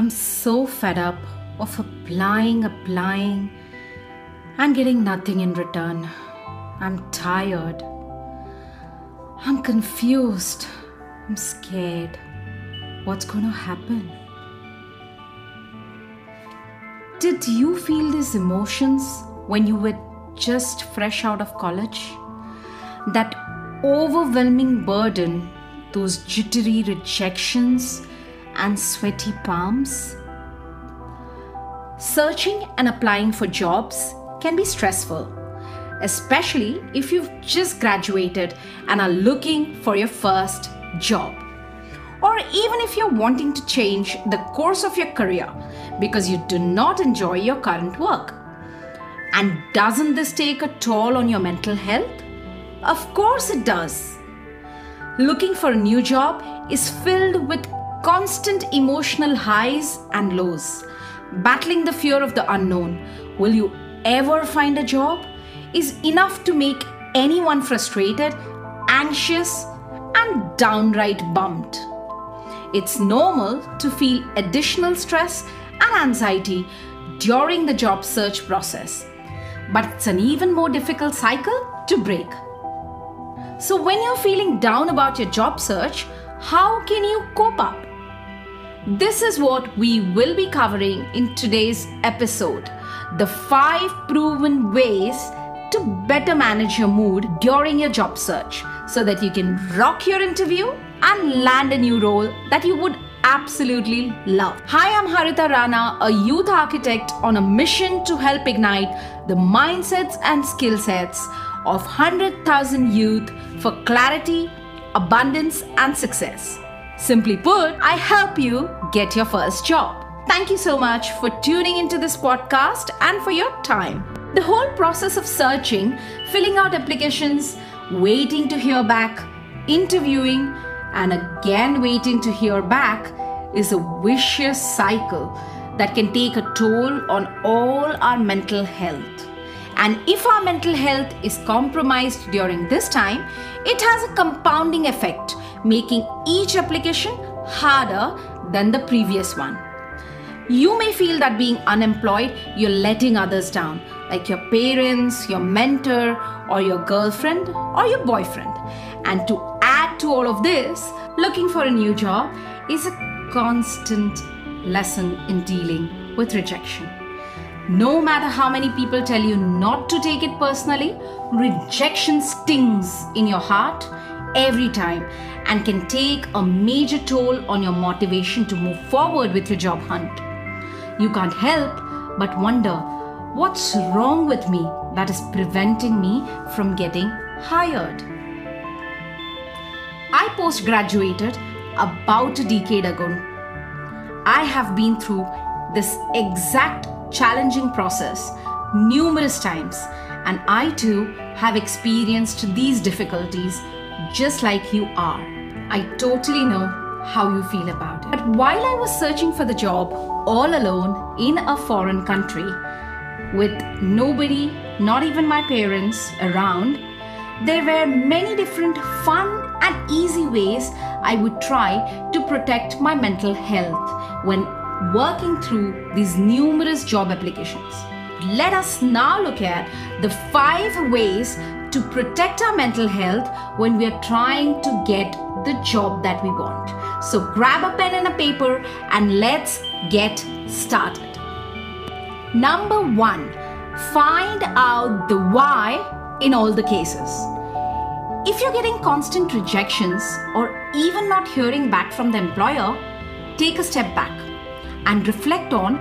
I'm so fed up of applying, applying, and getting nothing in return. I'm tired. I'm confused. I'm scared. What's going to happen? Did you feel these emotions when you were just fresh out of college? That overwhelming burden, those jittery rejections and sweaty palms? Searching and applying for jobs can be stressful, especially if you've just graduated and are looking for your first job. Or even if you're wanting to change the course of your career because you do not enjoy your current work. And doesn't this take a toll on your mental health? Of course it does. Looking for a new job is filled with constant emotional highs and lows. Battling the fear of the unknown, will you ever find a job, is enough to make anyone frustrated, anxious, and downright bummed. It's normal to feel additional stress and anxiety during the job search process, but it's an even more difficult cycle to break. So, when you're feeling down about your job search, how can you cope up? This is what we will be covering in today's episode the five proven ways to better manage your mood during your job search so that you can rock your interview and land a new role that you would absolutely love. Hi, I'm Harita Rana, a youth architect on a mission to help ignite the mindsets and skill sets of 100,000 youth for clarity, abundance, and success. Simply put, I help you get your first job. Thank you so much for tuning into this podcast and for your time. The whole process of searching, filling out applications, waiting to hear back, interviewing, and again waiting to hear back is a vicious cycle that can take a toll on all our mental health. And if our mental health is compromised during this time, it has a compounding effect, making each application harder than the previous one. You may feel that being unemployed, you're letting others down, like your parents, your mentor, or your girlfriend, or your boyfriend. And to add to all of this, looking for a new job is a constant lesson in dealing with rejection. No matter how many people tell you not to take it personally, rejection stings in your heart every time and can take a major toll on your motivation to move forward with your job hunt. You can't help but wonder what's wrong with me that is preventing me from getting hired. I post graduated about a decade ago. I have been through this exact challenging process numerous times, and I too have experienced these difficulties just like you are. I totally know how you feel about it. But while I was searching for the job all alone in a foreign country, with nobody, not even my parents, around, there were many different fun and easy ways I would try to protect my mental health when working through these numerous job applications. Let us now look at the five ways to protect our mental health when we are trying to get the job that we want. So grab a pen and a paper and let's get started. Number one, find out the why in all the cases. If you're getting constant rejections or even not hearing back from the employer, take a step back and reflect on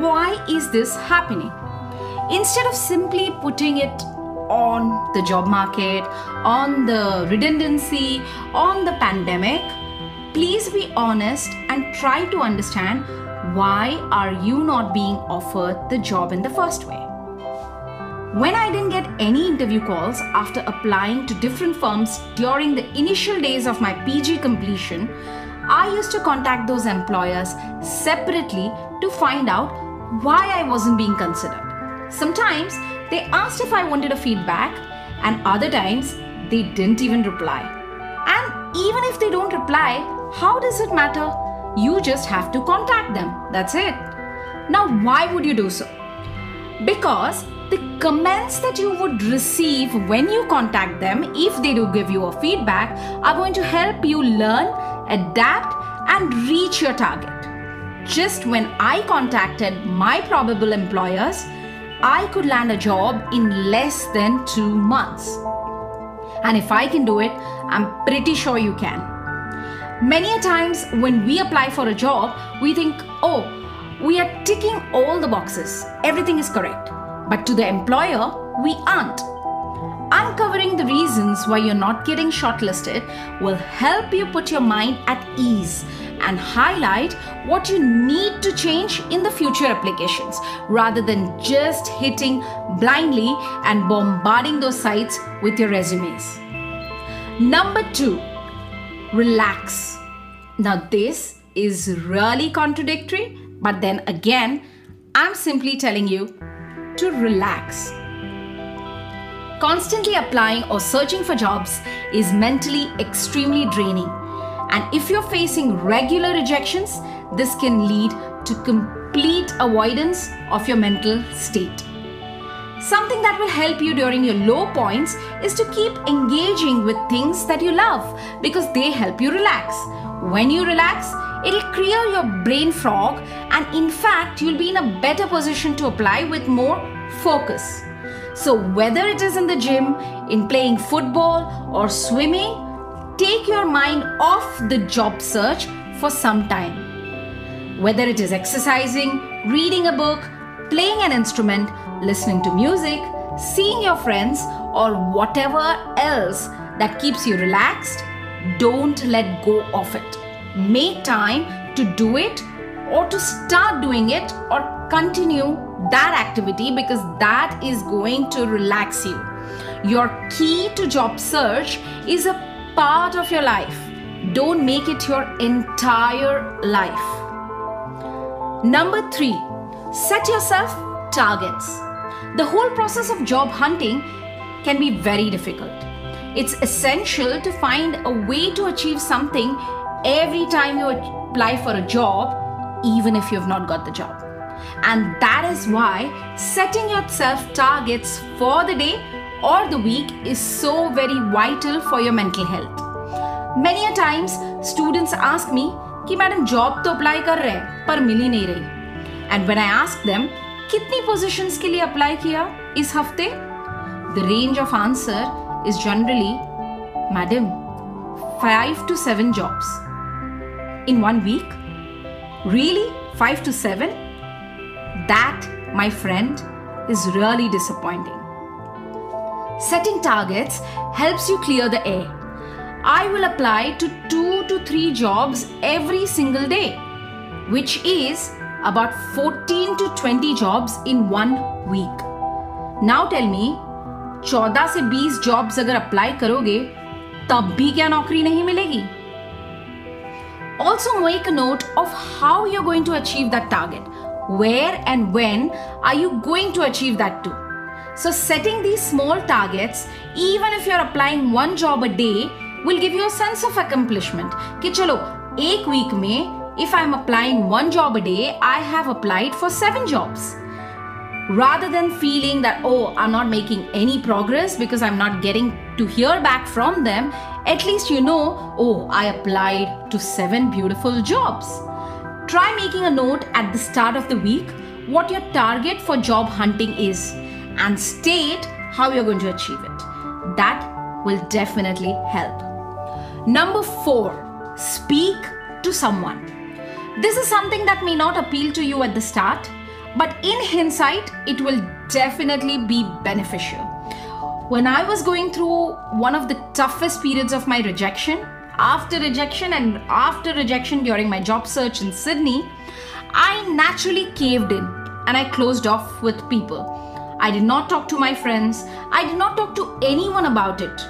why is this happening instead of simply putting it on the job market on the redundancy on the pandemic please be honest and try to understand why are you not being offered the job in the first way when I didn't get any interview calls after applying to different firms during the initial days of my PG completion, I used to contact those employers separately to find out why I wasn't being considered. Sometimes they asked if I wanted a feedback, and other times they didn't even reply. And even if they don't reply, how does it matter? You just have to contact them. That's it. Now, why would you do so? Because the comments that you would receive when you contact them, if they do give you a feedback, are going to help you learn, adapt, and reach your target. Just when I contacted my probable employers, I could land a job in less than two months. And if I can do it, I'm pretty sure you can. Many a times when we apply for a job, we think, oh, we are ticking all the boxes, everything is correct. But to the employer, we aren't. Uncovering the reasons why you're not getting shortlisted will help you put your mind at ease and highlight what you need to change in the future applications rather than just hitting blindly and bombarding those sites with your resumes. Number two, relax. Now, this is really contradictory, but then again, I'm simply telling you to relax. Constantly applying or searching for jobs is mentally extremely draining. And if you're facing regular rejections, this can lead to complete avoidance of your mental state. Something that will help you during your low points is to keep engaging with things that you love because they help you relax. When you relax, it'll clear your brain fog, and in fact, you'll be in a better position to apply with more focus. So, whether it is in the gym, in playing football, or swimming, take your mind off the job search for some time. Whether it is exercising, reading a book, playing an instrument, listening to music, seeing your friends, or whatever else that keeps you relaxed, don't let go of it. Make time to do it or to start doing it or continue that activity because that is going to relax you. Your key to job search is a part of your life. Don't make it your entire life. Number three, set yourself targets. The whole process of job hunting can be very difficult. It's essential to find a way to achieve something every time you apply for a job, even if you have not got the job. And that is why setting yourself targets for the day or the week is so very vital for your mental health. Many a times students ask me कि madam job तो apply कर रहे हैं पर मिल ही नहीं रही and when I ask them कितनी positions के लिए अप्लाई किया इस हफ्ते the range of answer is generally madam five to seven jobs in one week really five to seven That, my friend, is really disappointing. Setting targets helps you clear the air. I will apply to two to three jobs every single day, which is about 14 to 20 jobs in one week. Now tell me, 14 से 20 jobs अगर apply करोगे तब भी क्या नौकरी नहीं मिलेगी Also make a note of how you're going to achieve that target where and when are you going to achieve that too? So, setting these small targets, even if you're applying one job a day, will give you a sense of accomplishment. कि चलो एक week में if I'm applying one job a day, I have applied for seven jobs. Rather than feeling that, oh, I'm not making any progress because I'm not getting to hear back from them, at least you know, oh, I applied to seven beautiful jobs. Try making a note at the start of the week what your target for job hunting is and state how you're going to achieve it. That will definitely help. Number four, speak to someone. This is something that may not appeal to you at the start, but in hindsight, it will definitely be beneficial. When I was going through one of the toughest periods of my rejection, after rejection and after rejection during my job search in Sydney, I naturally caved in and I closed off with people. I did not talk to my friends, I did not talk to anyone about it.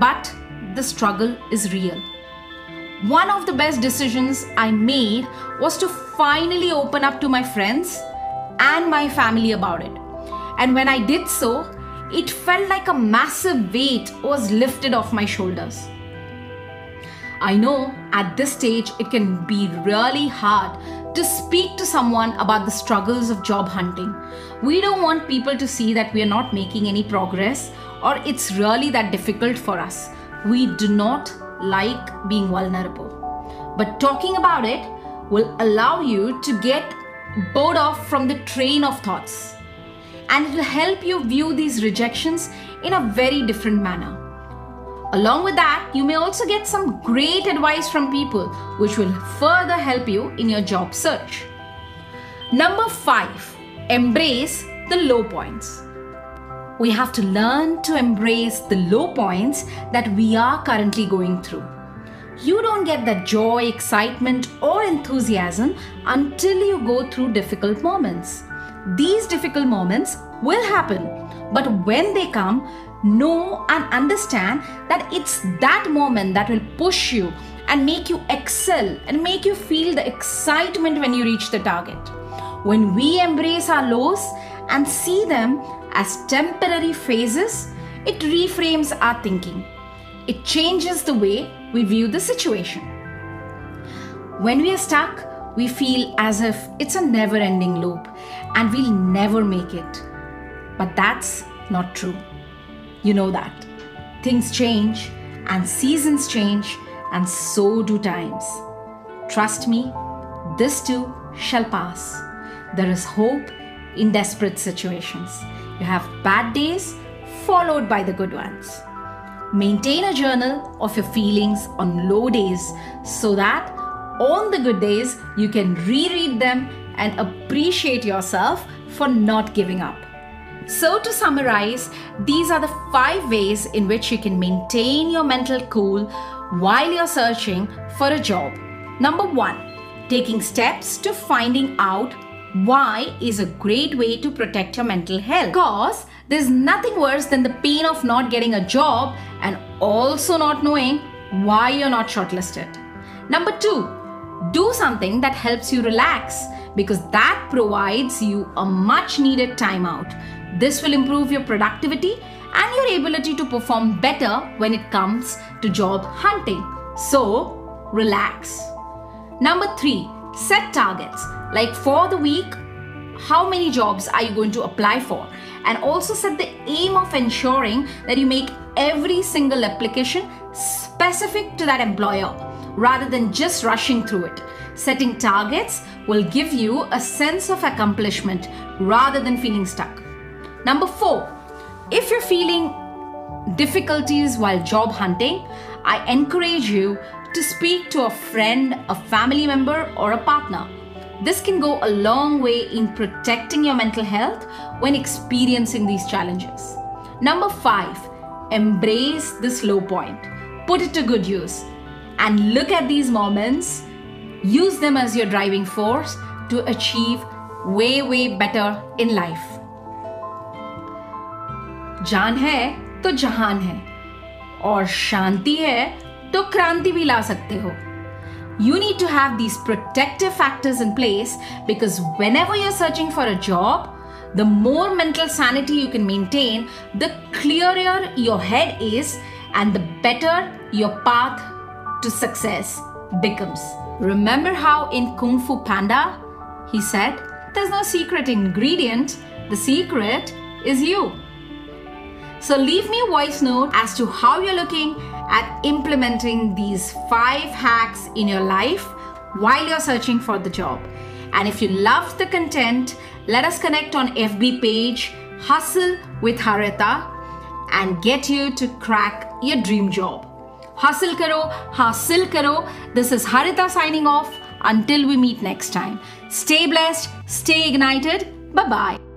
But the struggle is real. One of the best decisions I made was to finally open up to my friends and my family about it. And when I did so, it felt like a massive weight was lifted off my shoulders. I know at this stage it can be really hard to speak to someone about the struggles of job hunting. We don't want people to see that we are not making any progress or it's really that difficult for us. We do not like being vulnerable. But talking about it will allow you to get bored off from the train of thoughts and it will help you view these rejections in a very different manner. Along with that, you may also get some great advice from people which will further help you in your job search. Number five, embrace the low points. We have to learn to embrace the low points that we are currently going through. You don't get that joy, excitement, or enthusiasm until you go through difficult moments. These difficult moments will happen, but when they come, know and understand that it's that moment that will push you and make you excel and make you feel the excitement when you reach the target. When we embrace our lows and see them as temporary phases, it reframes our thinking. It changes the way we view the situation. When we are stuck, we feel as if it's a never ending loop and we'll never make it. But that's not true. You know that. Things change and seasons change, and so do times. Trust me, this too shall pass. There is hope in desperate situations. You have bad days followed by the good ones. Maintain a journal of your feelings on low days so that on the good days you can reread them and appreciate yourself for not giving up. So, to summarize, these are the five ways in which you can maintain your mental cool while you're searching for a job. Number one, taking steps to finding out why is a great way to protect your mental health. Because there's nothing worse than the pain of not getting a job and also not knowing why you're not shortlisted. Number two, do something that helps you relax because that provides you a much needed timeout. This will improve your productivity and your ability to perform better when it comes to job hunting. So, relax. Number three, set targets. Like for the week, how many jobs are you going to apply for? And also set the aim of ensuring that you make every single application specific to that employer rather than just rushing through it. Setting targets will give you a sense of accomplishment rather than feeling stuck. Number four, if you're feeling difficulties while job hunting, I encourage you to speak to a friend, a family member, or a partner. This can go a long way in protecting your mental health when experiencing these challenges. Number five, embrace this low point. Put it to good use and look at these moments, use them as your driving force to achieve way, way better in life. जान है तो जहान है और शांति है तो क्रांति भी ला सकते हो you need to have these protective factors in place because whenever you're searching for a job, the more mental sanity you can maintain, the clearer your head is, and the better your path to success becomes. Remember how in Kung Fu Panda, he said, There's no secret ingredient, the secret is you. So leave me a voice note as to how you're looking at implementing these five hacks in your life while you're searching for the job. And if you loved the content, let us connect on FB page Hustle with Harita and get you to crack your dream job. Hustle karo, hustle karo. This is Harita signing off. Until we meet next time. Stay blessed, stay ignited. Bye bye.